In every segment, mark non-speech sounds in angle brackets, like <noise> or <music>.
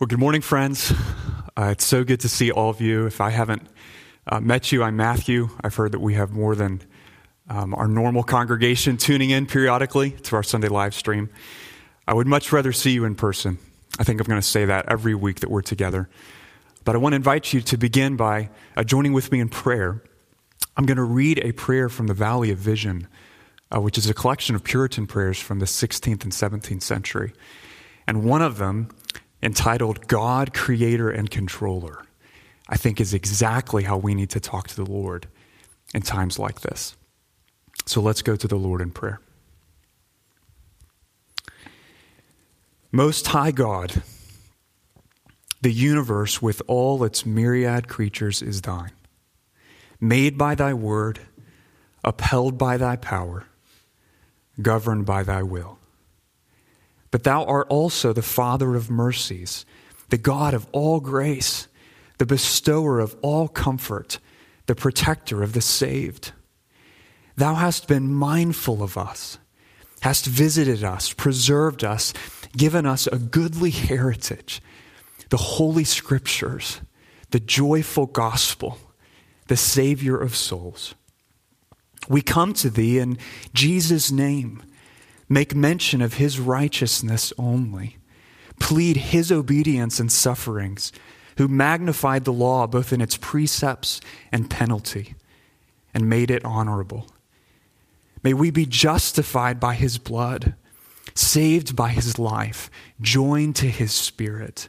Well, good morning, friends. Uh, it's so good to see all of you. If I haven't uh, met you, I'm Matthew. I've heard that we have more than um, our normal congregation tuning in periodically to our Sunday live stream. I would much rather see you in person. I think I'm going to say that every week that we're together. But I want to invite you to begin by uh, joining with me in prayer. I'm going to read a prayer from the Valley of Vision, uh, which is a collection of Puritan prayers from the 16th and 17th century. And one of them entitled God, Creator, and Controller, I think is exactly how we need to talk to the Lord in times like this. So let's go to the Lord in prayer. Most High God, the universe with all its myriad creatures is thine, made by thy word, upheld by thy power, governed by thy will. But thou art also the Father of mercies, the God of all grace, the bestower of all comfort, the protector of the saved. Thou hast been mindful of us, hast visited us, preserved us, given us a goodly heritage, the holy scriptures, the joyful gospel, the Savior of souls. We come to thee in Jesus' name Make mention of his righteousness only. Plead his obedience and sufferings, who magnified the law both in its precepts and penalty, and made it honorable. May we be justified by his blood, saved by his life, joined to his spirit.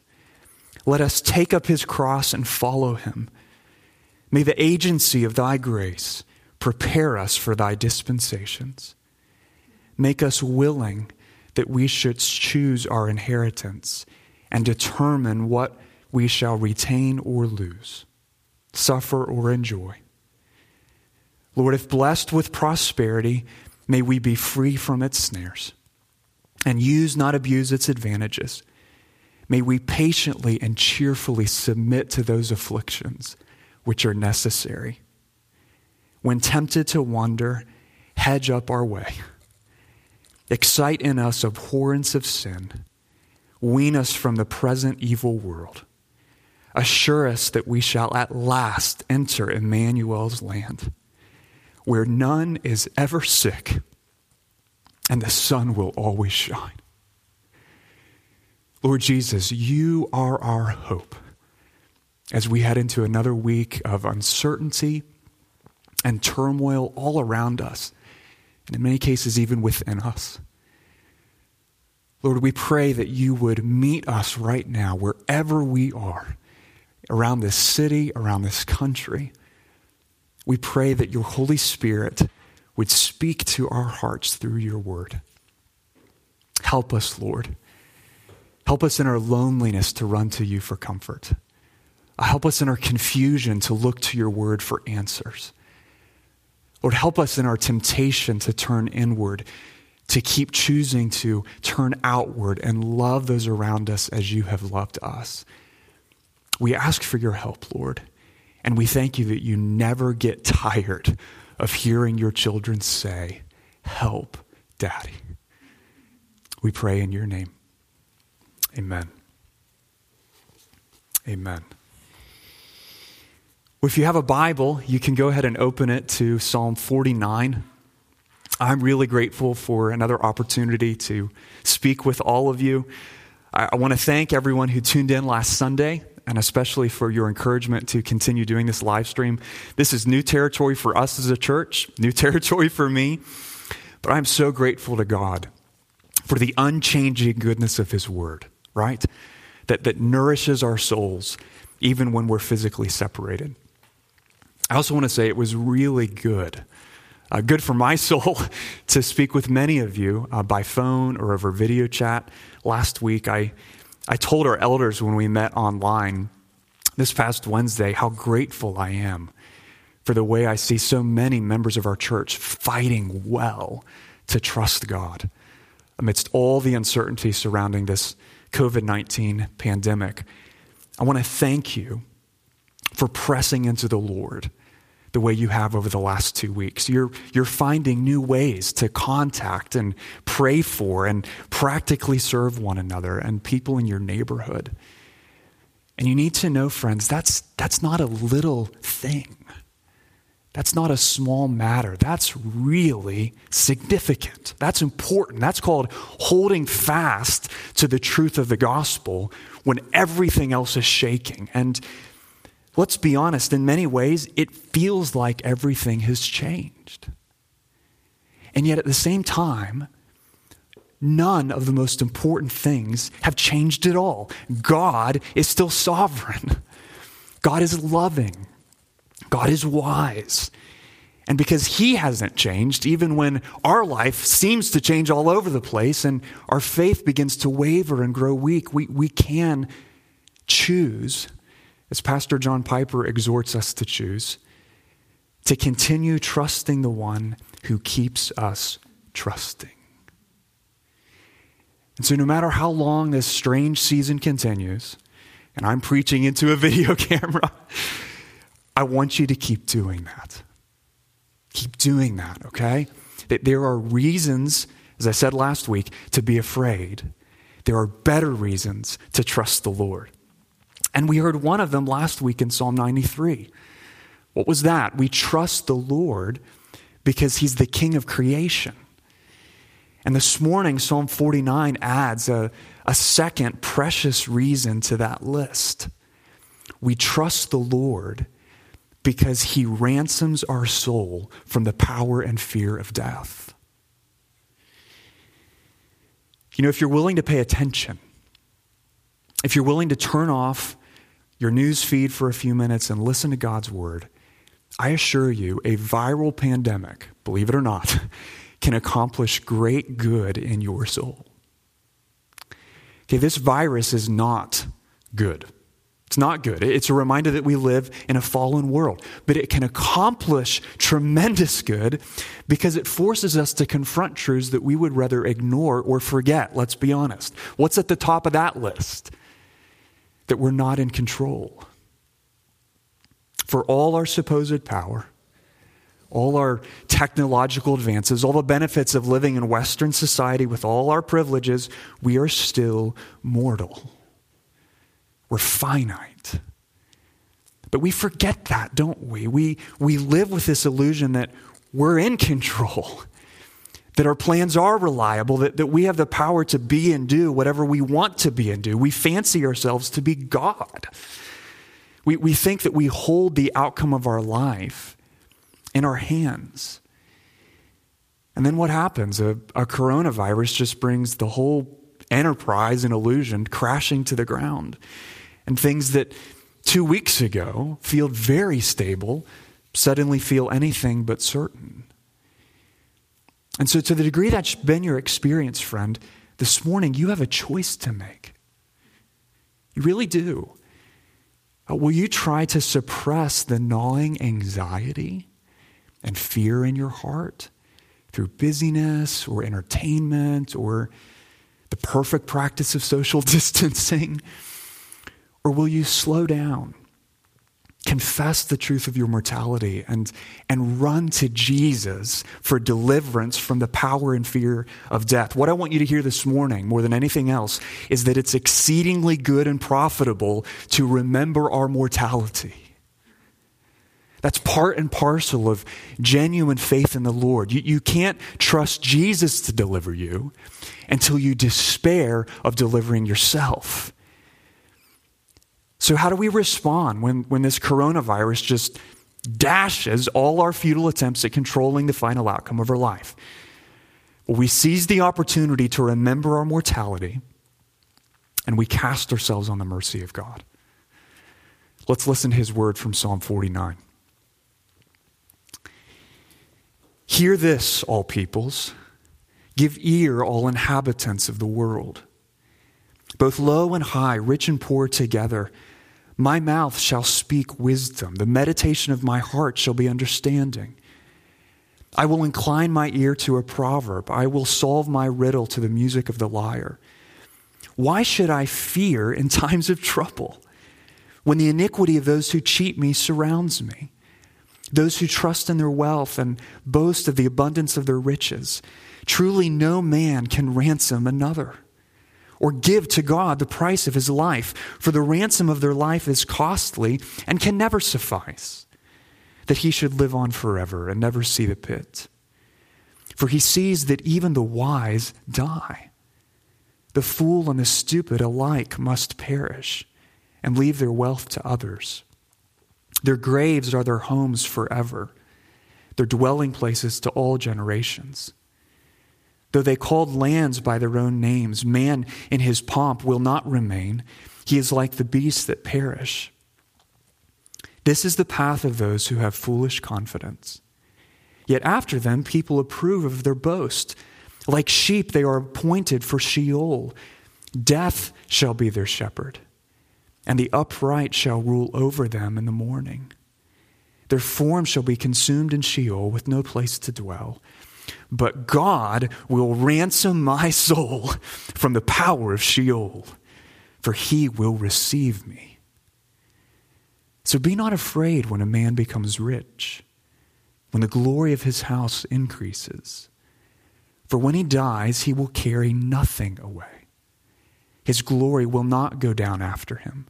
Let us take up his cross and follow him. May the agency of thy grace prepare us for thy dispensations. Make us willing that we should choose our inheritance and determine what we shall retain or lose, suffer or enjoy. Lord, if blessed with prosperity, may we be free from its snares and use, not abuse its advantages. May we patiently and cheerfully submit to those afflictions which are necessary. When tempted to wander, hedge up our way Excite in us abhorrence of sin. Wean us from the present evil world. Assure us that we shall at last enter Emmanuel's land, where none is ever sick and the sun will always shine. Lord Jesus, you are our hope as we head into another week of uncertainty and turmoil all around us and in many cases, even within us. Lord, we pray that you would meet us right now, wherever we are, around this city, around this country. We pray that your Holy Spirit would speak to our hearts through your word. Help us, Lord. Help us in our loneliness to run to you for comfort. Help us in our confusion to look to your word for answers. Lord, help us in our temptation to turn inward, to keep choosing to turn outward and love those around us as you have loved us. We ask for your help, Lord, and we thank you that you never get <laughs> tired of hearing your children say, Help, Daddy. We pray in your name. Amen. Amen. If you have a Bible, you can go ahead and open it to Psalm 49. I'm really grateful for another opportunity to speak with all of you. I, I want to thank everyone who tuned in last Sunday and especially for your encouragement to continue doing this live stream. This is new territory for us as a church, <laughs> new territory for me, but I'm so grateful to God for the unchanging goodness of His Word, right? That, that nourishes our souls even when we're physically separated. I also want to say it was really good. Uh, good for my <laughs> soul to speak with many of you uh, by phone or over video chat. Last week, I, I told our elders when we met online this past Wednesday how grateful I am for the way I see so many members of our church fighting well to trust God amidst all the uncertainty surrounding this COVID 19 pandemic. I want to thank you for pressing into the Lord the way you have over the last two weeks. You're, you're finding new ways to contact and pray for and practically serve one another and people in your neighborhood. And you need to know, friends, that's, that's not a little thing. That's not a small matter. That's really significant. That's important. That's called holding fast to the truth of the gospel when everything else is shaking. And let's be honest, in many ways, it feels like everything has changed. And yet, at the same time, none of the most important things have changed at all. God is still sovereign, God is loving, God is wise. And because He hasn't changed, even when our life seems to change all over the place and our faith begins to waver and grow weak, we, we can choose, as Pastor John Piper exhorts us to choose, to continue trusting the one who keeps us trusting. And so, no matter how long this strange season continues, and I'm preaching into a <laughs> video camera, I want you to keep doing that. Keep doing that, okay? That there are reasons, as I said last week, to be afraid. There are better reasons to trust the Lord. And we heard one of them last week in Psalm 93. What was that? We trust the Lord because he's the king of creation. And this morning, Psalm 49 adds a, a second precious reason to that list. We trust the Lord because he ransoms our soul from the power and fear of death. You know, if you're willing to pay attention, if you're willing to turn off your news feed for a few minutes and listen to God's word, I assure you, a viral pandemic, believe it or not, <laughs> can accomplish great good in your soul. Okay, this virus is not good. It's not good. It's a reminder that we live in a fallen world, but it can accomplish tremendous good because it forces us to confront truths that we would rather ignore or forget. Let's be honest. What's at the top of that list? That we're not in control. For all our supposed power, all our technological advances, all the benefits of living in Western society with all our privileges, we are still mortal. We're finite. But we forget that, don't we? We, we live with this illusion that we're in control, that our plans are reliable, that, that we have the power to be and do whatever we want to be and do. We fancy ourselves to be God. We, we think that we hold the outcome of our life in our hands. And then what happens? A, a coronavirus just brings the whole enterprise and illusion crashing to the ground and things that two weeks ago feel very stable suddenly feel anything but certain. And so, to the degree that's been your experience, friend, this morning you have a choice to make. You really do. Uh, will you try to suppress the gnawing anxiety and fear in your heart through busyness or entertainment or the perfect practice of social <laughs> distancing? Or will you slow down, confess the truth of your mortality, and, and run to Jesus for deliverance from the power and fear of death? What I want you to hear this morning, more than anything else, is that it's exceedingly good and profitable to remember our mortality. That's part and parcel of genuine faith in the Lord. You, you can't trust Jesus to deliver you until you despair of delivering yourself. So, how do we respond when, when this coronavirus just dashes all our futile attempts at controlling the final outcome of our life? We seize the opportunity to remember our mortality and we cast ourselves on the mercy of God. Let's listen to his word from Psalm 49. Hear this, all peoples. Give ear, all inhabitants of the world. Both low and high, rich and poor together my mouth shall speak wisdom. The meditation of my heart shall be understanding. I will incline my ear to a proverb. I will solve my riddle to the music of the lyre. Why should I fear in <laughs> times of trouble when the iniquity of those who cheat me surrounds me? Those who trust in their wealth and boast of the abundance of their riches. Truly, no man can ransom another. Or give to God the price of his life, for the ransom of their life is costly and can never suffice, that he should live on forever and never see the pit. For he sees that even the wise die. The fool and the stupid alike must perish and leave their wealth to others. Their graves are their homes forever, their dwelling places to all generations. Though they called lands by their own names, man in his pomp will not remain. He is like the beasts that perish. This is the path of those who have foolish confidence. Yet after them, people approve of their boast. Like sheep, they are appointed for Sheol. Death shall be their shepherd, and the upright shall rule over them in the morning. Their form shall be consumed in Sheol with no place to dwell. But God will ransom my soul from the power of Sheol, for he will receive me. So be not afraid when a man becomes rich, when the glory of his house increases. For when he dies, he will carry nothing away. His glory will not go down after him.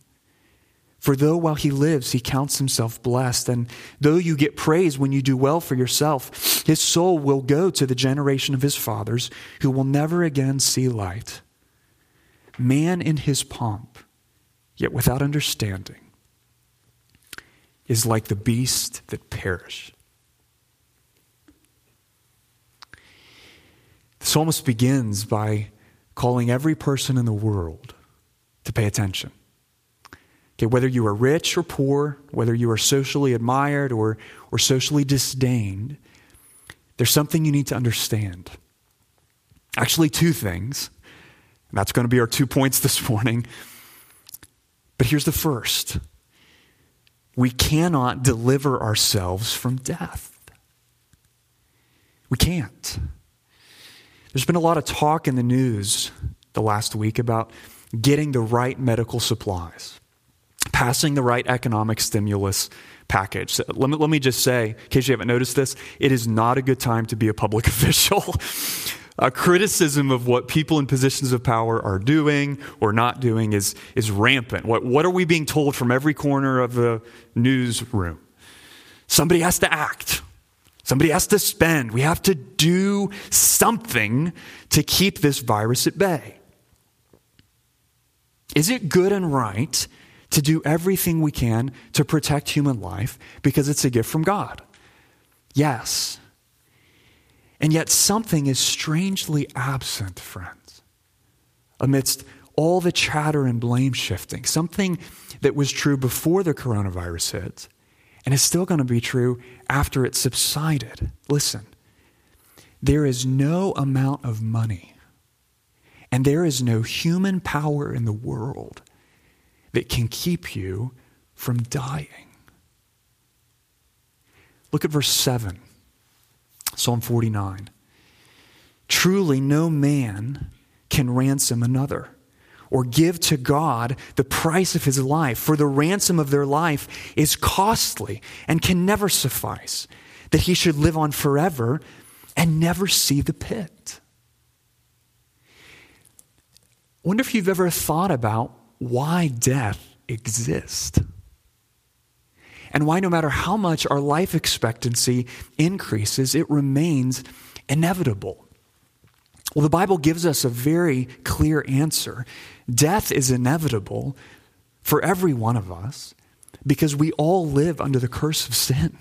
For though while he lives he counts himself blessed, and though you get praise when you do well for yourself, his soul will go to the generation of his fathers who will never again see light. Man in his pomp, yet without understanding, is like the beast that perish. The psalmist begins by calling every person in the world to pay attention. Okay, whether you are rich or poor, whether you are socially admired or, or socially disdained, there's something you need to understand. Actually, two things. And that's going to be our two points this <laughs> morning. But here's the first we cannot deliver ourselves from death. We can't. There's been a lot of talk in the news the last week about getting the right medical supplies passing the right economic stimulus package. So let, me, let me just say, in case you haven't noticed this, it is not a good time to be a public <laughs> official. a criticism of what people in positions of power are doing or not doing is, is rampant. What, what are we being told from every corner of the newsroom? Somebody has to act. Somebody has to spend. We have to do something to keep this virus at bay. Is it good and right to do everything we can to protect human life because it's a gift from God. Yes. And yet, something is strangely absent, friends, amidst all the chatter and blame shifting. Something that was true before the coronavirus hit and is still going to be true after it subsided. Listen, there is no amount of money and there is no human power in the world that can keep you from dying. Look at verse 7, Psalm 49. Truly, no man can ransom another or give to God the price of his life, for the ransom of their life is costly and can never suffice, that he should live on forever and never see the pit. Wonder if you've ever thought about why death exists. And why, no matter how much our life expectancy increases, it remains inevitable. Well, the Bible gives us a very clear answer. Death is inevitable for every one of us because we all live under the curse of sin.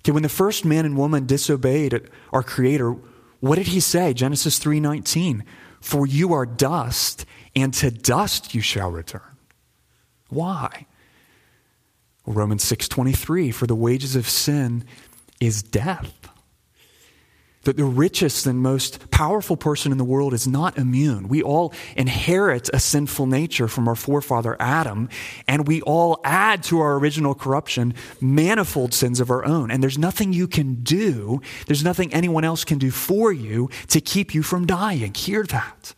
Okay, when the first man and woman disobeyed our creator, what did he say? Genesis 3:19, "For you are dust, and to dust you shall return. Why? Romans 6:23 for the wages of sin is death. That the richest and most powerful person in the world is not immune. We all inherit a sinful nature from our forefather Adam, and we all add to our original corruption manifold sins of our own. And there's nothing you can do, there's nothing anyone else can do for you to keep you from dying. Hear that.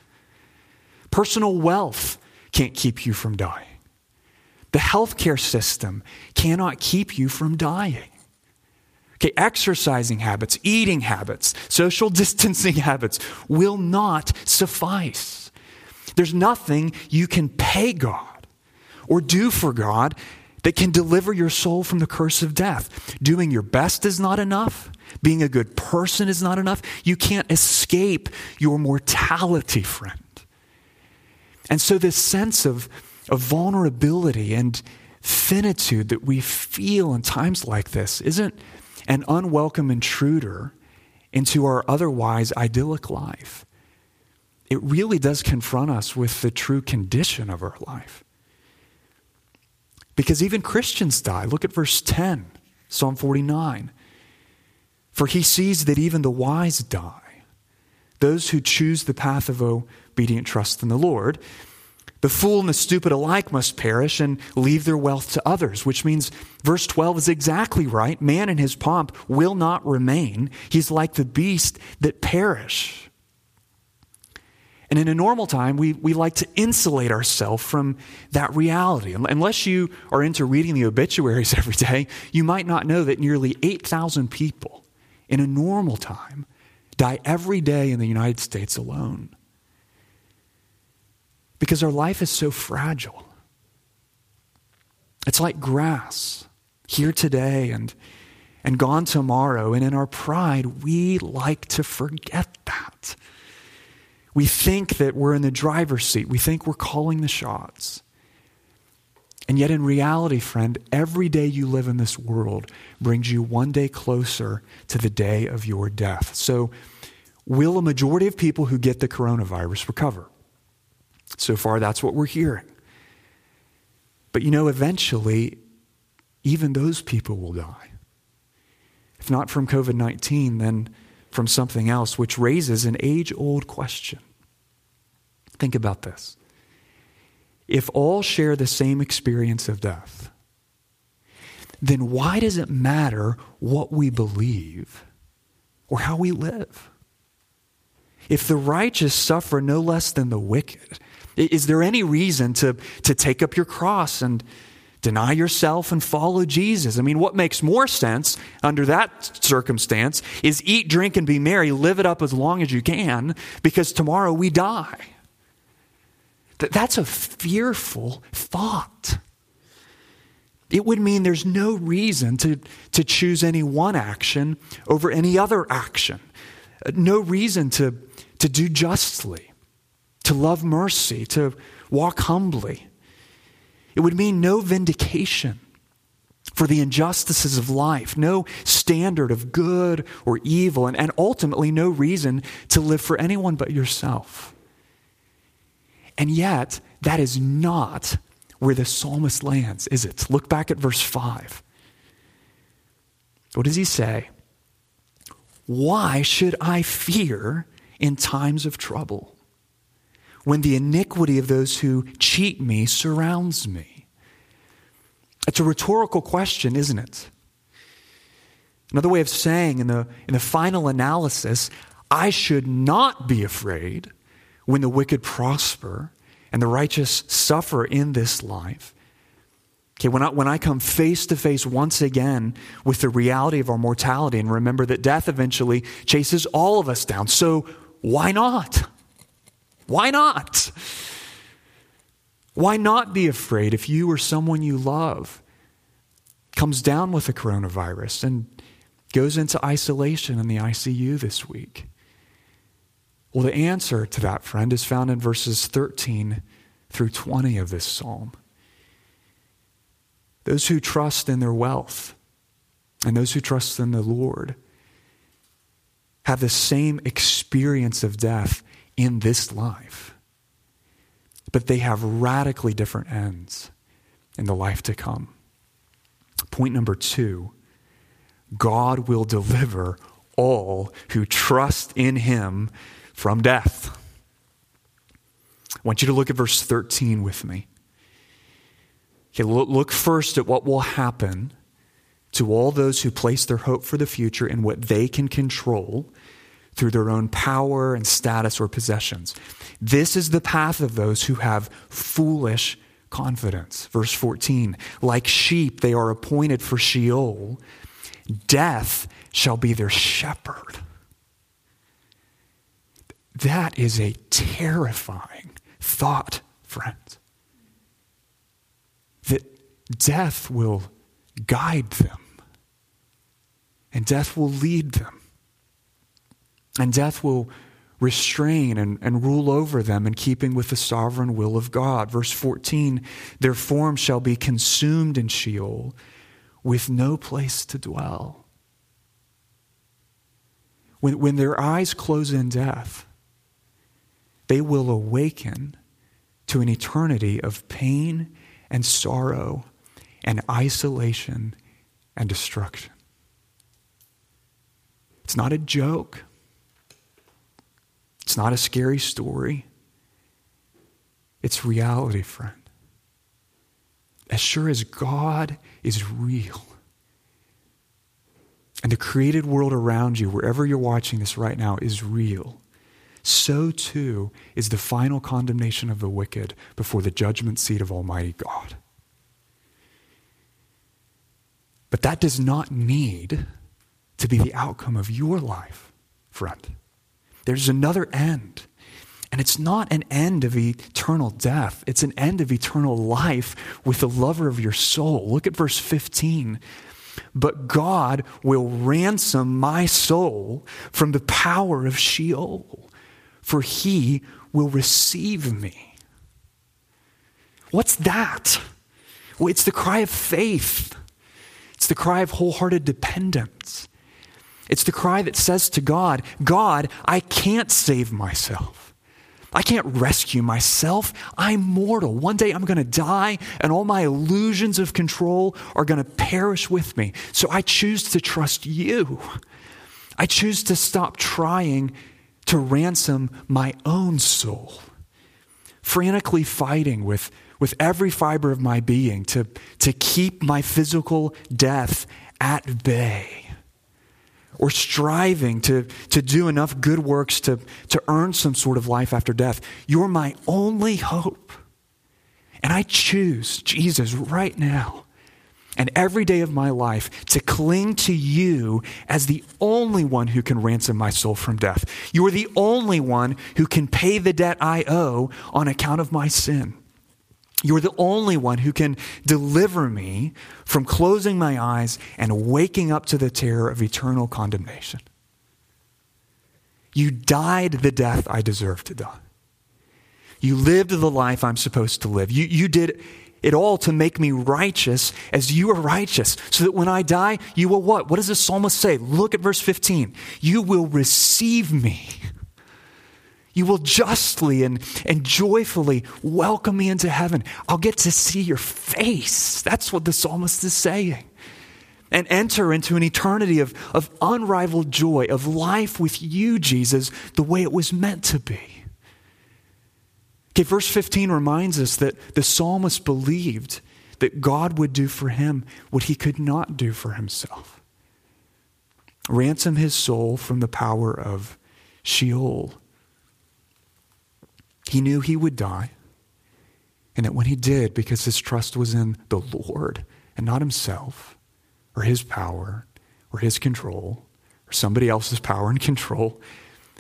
Personal wealth can't keep you from dying. The healthcare system cannot keep you from dying. Okay, exercising habits, eating habits, social <laughs> distancing habits will not suffice. There's nothing you can pay God or do for God that can deliver your soul from the curse of death. Doing your best is not enough. Being a good person is not enough. You can't escape your mortality, friend. And so, this sense of, of vulnerability and finitude that we feel in times like this isn't an unwelcome intruder into our otherwise idyllic life. It really does confront us with the true condition of our life. Because even Christians die. Look at verse 10, Psalm 49. For he sees that even the wise die, those who choose the path of obedient trust in the Lord. The fool and the stupid alike must perish and leave their wealth to others, which means verse 12 is exactly right. Man in his pomp will not remain. He's like the beast that perish. And in a normal time, we, we like to insulate ourselves from that reality. Unless you are into reading the obituaries <laughs> every day, you might not know that nearly 8,000 people in a normal time die every day in the United States alone because our life is so fragile. It's like grass here today and, and gone tomorrow. And in our pride, we like to forget that. We think that we're in the driver's seat, we think we're calling the shots. And yet, in reality, friend, every day you live in this world brings you one day closer to the day of your death. So, will a majority of people who get the coronavirus recover? So far, that's what we're hearing. But you know, eventually, even those people will die. If not from COVID 19, then from something else, which raises an age old question. Think about this. If all share the same experience of death, then why does it matter what we believe or how we live? If the righteous suffer no less than the wicked, is there any reason to, to take up your cross and deny yourself and follow Jesus? I mean, what makes more sense under that circumstance is eat, drink, and be merry, live it up as long as you can, because tomorrow we die. That's a fearful thought. It would mean there's no reason to, to choose any one action over any other action, uh, no reason to, to do justly to love mercy, to walk humbly. It would mean no vindication for the injustices of life, no standard of good or evil, and, and ultimately no reason to live for anyone but yourself. And yet, that is not where the psalmist lands, is it? Look back at verse 5. What does he say? Why should I fear in times of trouble? When the iniquity of those who cheat me surrounds me? It's a rhetorical question, isn't it? Another way of saying in the, in the final analysis, I should not be afraid when the wicked prosper and the righteous suffer in this life. Okay, when I, when I come face to face once again with the reality of our mortality and remember that death eventually chases all of us down, so why not? Why not? Why not be afraid if you or someone you love comes down with the coronavirus and goes into isolation in the ICU this week? Well, the answer to that, friend, is found in verses 13 through 20 of this psalm. Those who trust in their wealth and those who trust in the Lord have the same experience of death in this life. But they have radically different ends in the life to come. Point number two God will deliver all who trust in him from death. I want you to look at verse 13 with me. Okay, look first at what will happen to all those who place their hope for the future in what they can control through their own power and status or possessions. This is the path of those who have foolish confidence. Verse 14 Like sheep, they are appointed for Sheol, death shall be their shepherd. That is a terrifying thought, friends. That death will guide them, and death will lead them, and death will restrain and, and rule over them in keeping with the sovereign will of God. Verse 14 Their form shall be consumed in Sheol with no place to dwell. When, when their eyes close in death, they will awaken to an eternity of pain and sorrow and isolation and destruction. It's not a joke. It's not a scary story. It's reality, friend. As sure as God is real, and the created world around you, wherever you're watching this right now, is real, so too is the final condemnation of the wicked before the judgment seat of Almighty God. But that does not need to be the outcome of your life, friend. There's another end. And it's not an end of eternal death, it's an end of eternal life with the lover of your soul. Look at verse 15. But God will ransom my soul from the power of Sheol, for he will receive me. What's that? Well, it's the cry of faith, it's the cry of wholehearted dependence. It's the cry that says to God, God, I can't save myself. I can't rescue myself. I'm mortal. One day I'm going to die, and all my illusions of control are going to perish with me. So I choose to trust you. I choose to stop trying to ransom my own soul, frantically fighting with, with every fiber of my being to, to keep my physical death at bay or striving to, to do enough good works to, to earn some sort of life after death. You're my only hope. And I choose, Jesus, right now and every day of my life to cling to you as the only one who can ransom my soul from death. You are the only one who can pay the debt I owe on account of my sin. You're the only one who can deliver me from closing my eyes and waking up to the terror of eternal condemnation. You died the death I deserve to die. You lived the life I'm supposed to live. You, you did it all to make me righteous as you are righteous, so that when I die, you will what? What does the psalmist say? Look at verse 15. You will receive me you will justly and, and joyfully welcome me into heaven. I'll get to see your face. That's what the psalmist is saying. And enter into an eternity of, of unrivaled joy, of life with you, Jesus, the way it was meant to be. Okay, verse 15 reminds us that the psalmist believed that God would do for him what he could not do for himself ransom his soul from the power of Sheol he knew he would die. And that when he did, because his trust was in the Lord and not himself or his power or his control or somebody else's power and control,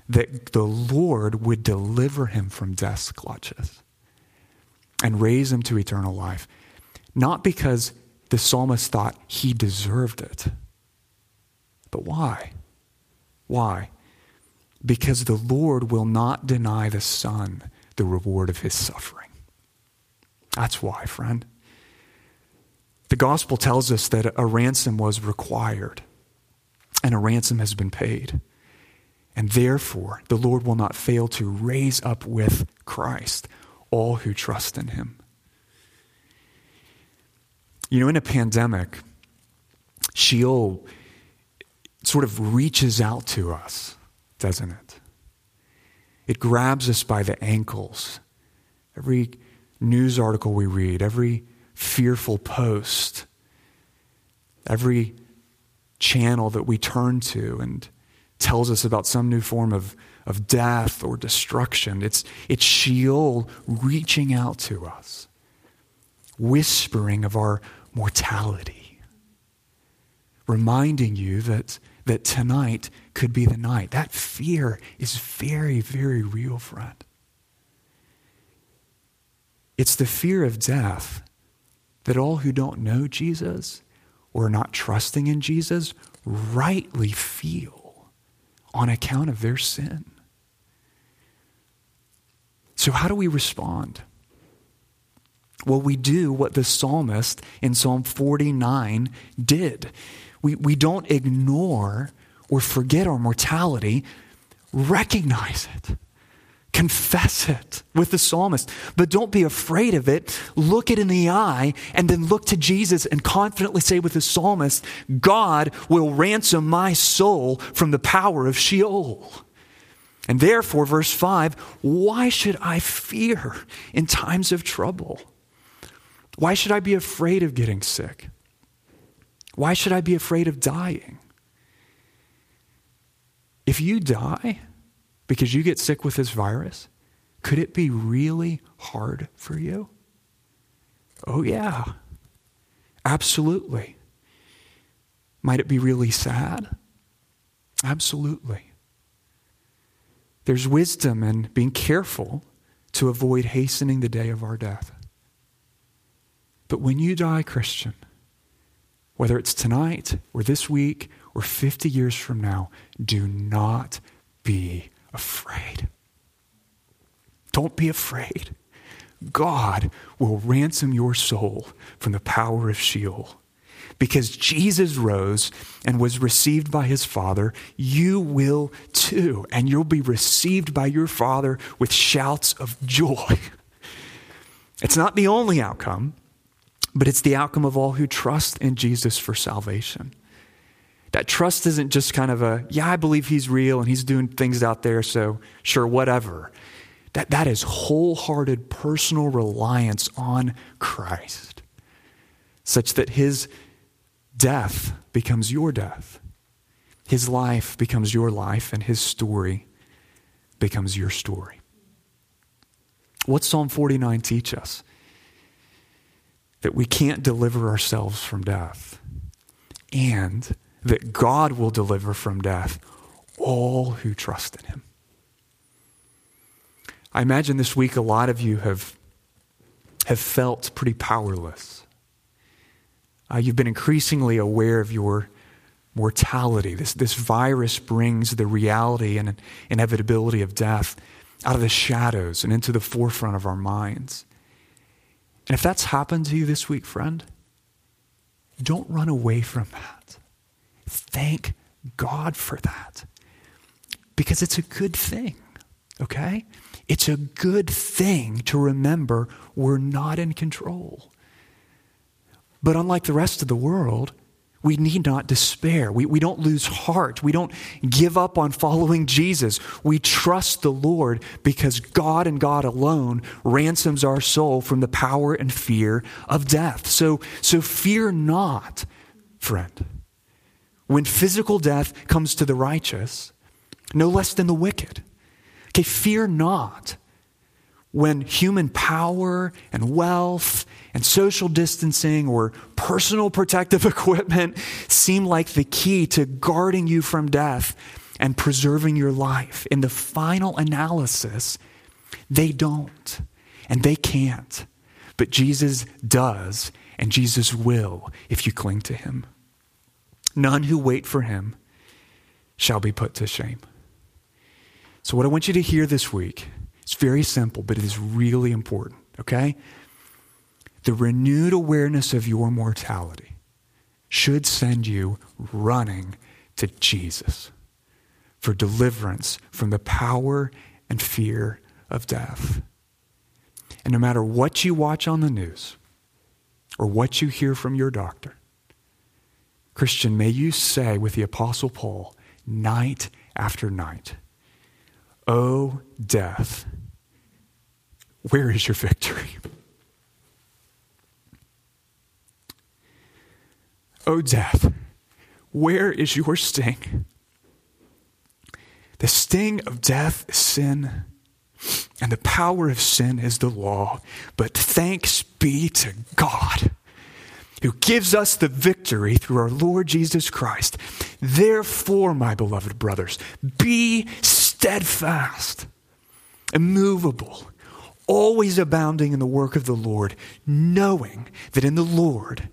that the Lord would deliver him from death's clutches and raise him to eternal life. Not because the psalmist thought he deserved it, but why? Why? Because the Lord will not deny the Son the reward of his suffering. That's why, friend. The gospel tells us that a ransom was required, and a ransom has been paid. And therefore, the Lord will not fail to raise up with Christ all who trust in him. You know, in a pandemic, Sheol sort of reaches out to us, doesn't it? It grabs us by the ankles. Every news article we read, every fearful post, every channel that we turn to and tells us about some new form of, of death or destruction. It's, it's Sheol reaching out to us, whispering of our mortality, reminding you that that tonight could be the night. That fear is very, very real, friend. It's the fear of death that all who don't know Jesus or are not trusting in Jesus rightly feel on account of their sin. So, how do we respond? Well, we do what the psalmist in Psalm 49 did. We, we don't ignore or forget our mortality, recognize it. Confess it with the psalmist, but don't be afraid of it. Look it in the eye and then look to Jesus and confidently say with the psalmist, God will ransom my soul from the power of Sheol. And therefore, verse 5 why should I fear in times of trouble? Why should I be afraid of getting sick? Why should I be afraid of dying? If you die, because you get sick with this virus, could it be really hard for you? Oh, yeah. Absolutely. Might it be really sad? Absolutely. There's wisdom in being careful to avoid hastening the day of our death. But when you die, Christian, whether it's tonight or this week or 50 years from now, do not be afraid. Don't be afraid. God will ransom your soul from the power of Sheol. Because Jesus rose and was received by his Father, you will too. And you'll be received by your Father with shouts of joy. It's not the only outcome, but it's the outcome of all who trust in Jesus for salvation. That trust isn't just kind of a, yeah, I believe he's real and he's doing things out there, so sure, whatever. That, that is wholehearted personal reliance on Christ, such that his death becomes your death, his life becomes your life, and his story becomes your story. What Psalm 49 teach us? That we can't deliver ourselves from death. And that God will deliver from death all who trust in him. I imagine this week a lot of you have, have felt pretty powerless. Uh, you've been increasingly aware of your mortality. This, this virus brings the reality and inevitability of death out of the shadows and into the forefront of our minds. And if that's happened to you this week, friend, don't run away from that. Thank God for that. Because it's a good thing, okay? It's a good thing to remember we're not in control. But unlike the rest of the world, we need not despair. We, we don't lose heart. We don't give up on following Jesus. We trust the Lord because God and God alone ransoms our soul from the power and fear of death. So, so fear not, friend when physical death comes to the righteous, no less than the wicked. Okay, fear not when human power and wealth and social distancing or personal protective <laughs> equipment seem like the key to guarding you from death and preserving your life. In the final analysis, they don't and they can't. But Jesus does and Jesus will if you cling to him. None who wait for him shall be put to shame. So, what I want you to hear this week, it's very simple, but it is really important, okay? The renewed awareness of your mortality should send you running to Jesus for deliverance from the power and fear of death. And no matter what you watch on the news or what you hear from your doctor, Christian, may you say with the Apostle Paul, night after night, O death, where is your victory? O death, where is your sting? The sting of death is sin, and the power of sin is the law. But thanks be to God who gives us the victory through our Lord Jesus Christ. Therefore, my beloved brothers, be steadfast, immovable, always abounding in the work of the Lord, knowing that in the Lord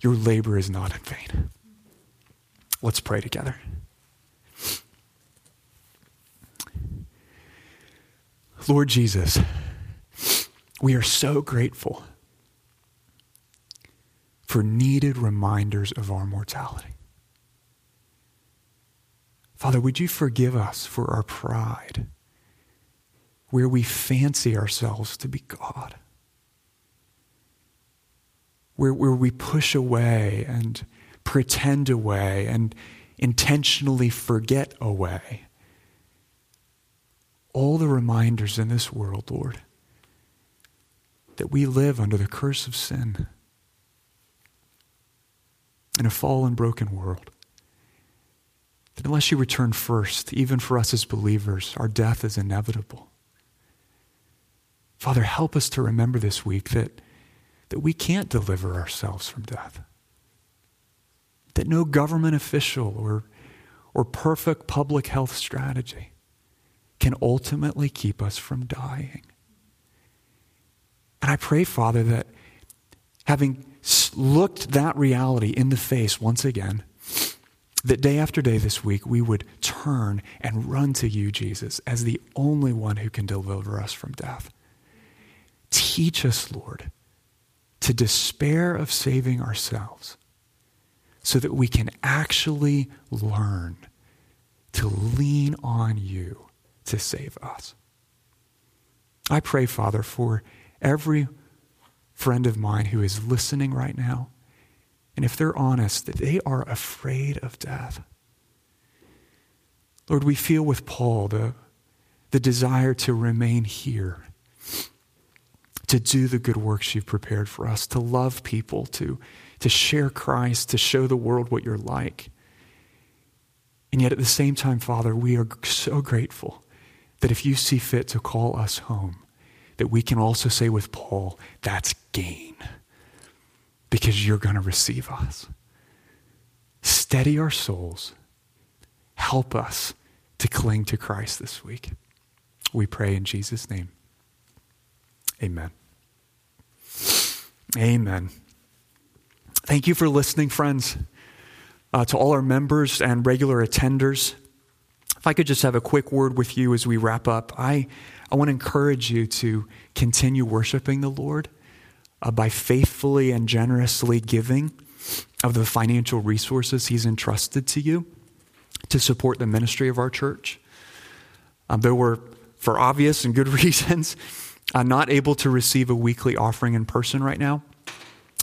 your labor is not in vain. Let's pray together. Lord Jesus, we are so grateful for needed reminders of our mortality. Father, would you forgive us for our pride, where we fancy ourselves to be God, where, where we push away and pretend away and intentionally forget away all the reminders in this world, Lord, that we live under the curse of sin in a fallen, broken world. That unless you return first, even for us as believers, our death is inevitable. Father, help us to remember this week that, that we can't deliver ourselves from death. That no government official or, or perfect public health strategy can ultimately keep us from dying. And I pray, Father, that having looked that reality in the face once again, that day after day this week we would turn and run to you, Jesus, as the only one who can deliver us from death. Teach us, Lord, to despair of saving ourselves so that we can actually learn to lean on you to save us. I pray, Father, for every friend of mine who is listening right now, and if they're honest, that they are afraid of death. Lord, we feel with Paul the, the desire to remain here, to do the good works you've prepared for us, to love people, to, to share Christ, to show the world what you're like. And yet at the same time, Father, we are so grateful that if you see fit to call us home, that we can also say with Paul, that's gain because you're going to receive us. Steady our souls. Help us to cling to Christ this week. We pray in Jesus' name. Amen. Amen. Thank you for listening, friends. Uh, to all our members and regular attenders, if I could just have a quick word with you as we wrap up, I, I want to encourage you to continue worshiping the Lord uh, by faithfully and generously giving of the financial resources He's entrusted to you to support the ministry of our church. Um, though we're, for obvious and good <laughs> reasons, uh, not able to receive a weekly offering in person right now,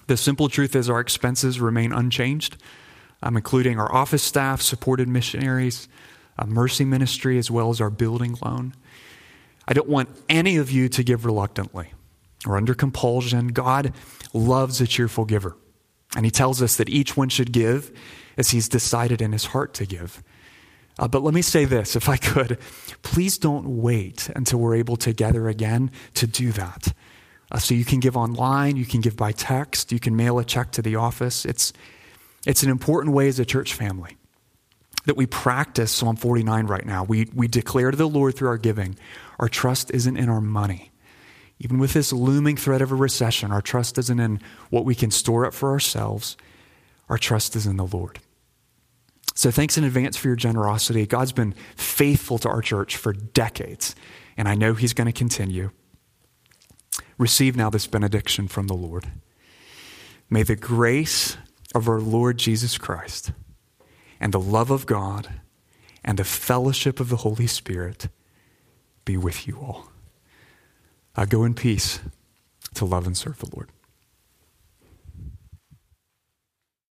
the simple truth is our expenses remain unchanged, um, including our office staff, supported missionaries, a mercy ministry as well as our building loan. I don't want any of you to give reluctantly or under compulsion. God loves a cheerful giver. And he tells us that each one should give as he's decided in his heart to give. Uh, but let me say this, if I could, please don't wait until we're able to gather again to do that. Uh, so you can give online, you can give by text, you can mail a check to the office. It's, it's an important way as a church family that we practice Psalm 49 right now. We, we declare to the Lord through our giving, our trust isn't in our money. Even with this looming threat of a recession, our trust isn't in what we can store up for ourselves. Our trust is in the Lord. So thanks in advance for your generosity. God's been faithful to our church for decades, and I know He's going to continue. Receive now this benediction from the Lord. May the grace of our Lord Jesus Christ and the love of God and the fellowship of the Holy Spirit be with you all. Uh, go in peace to love and serve the Lord.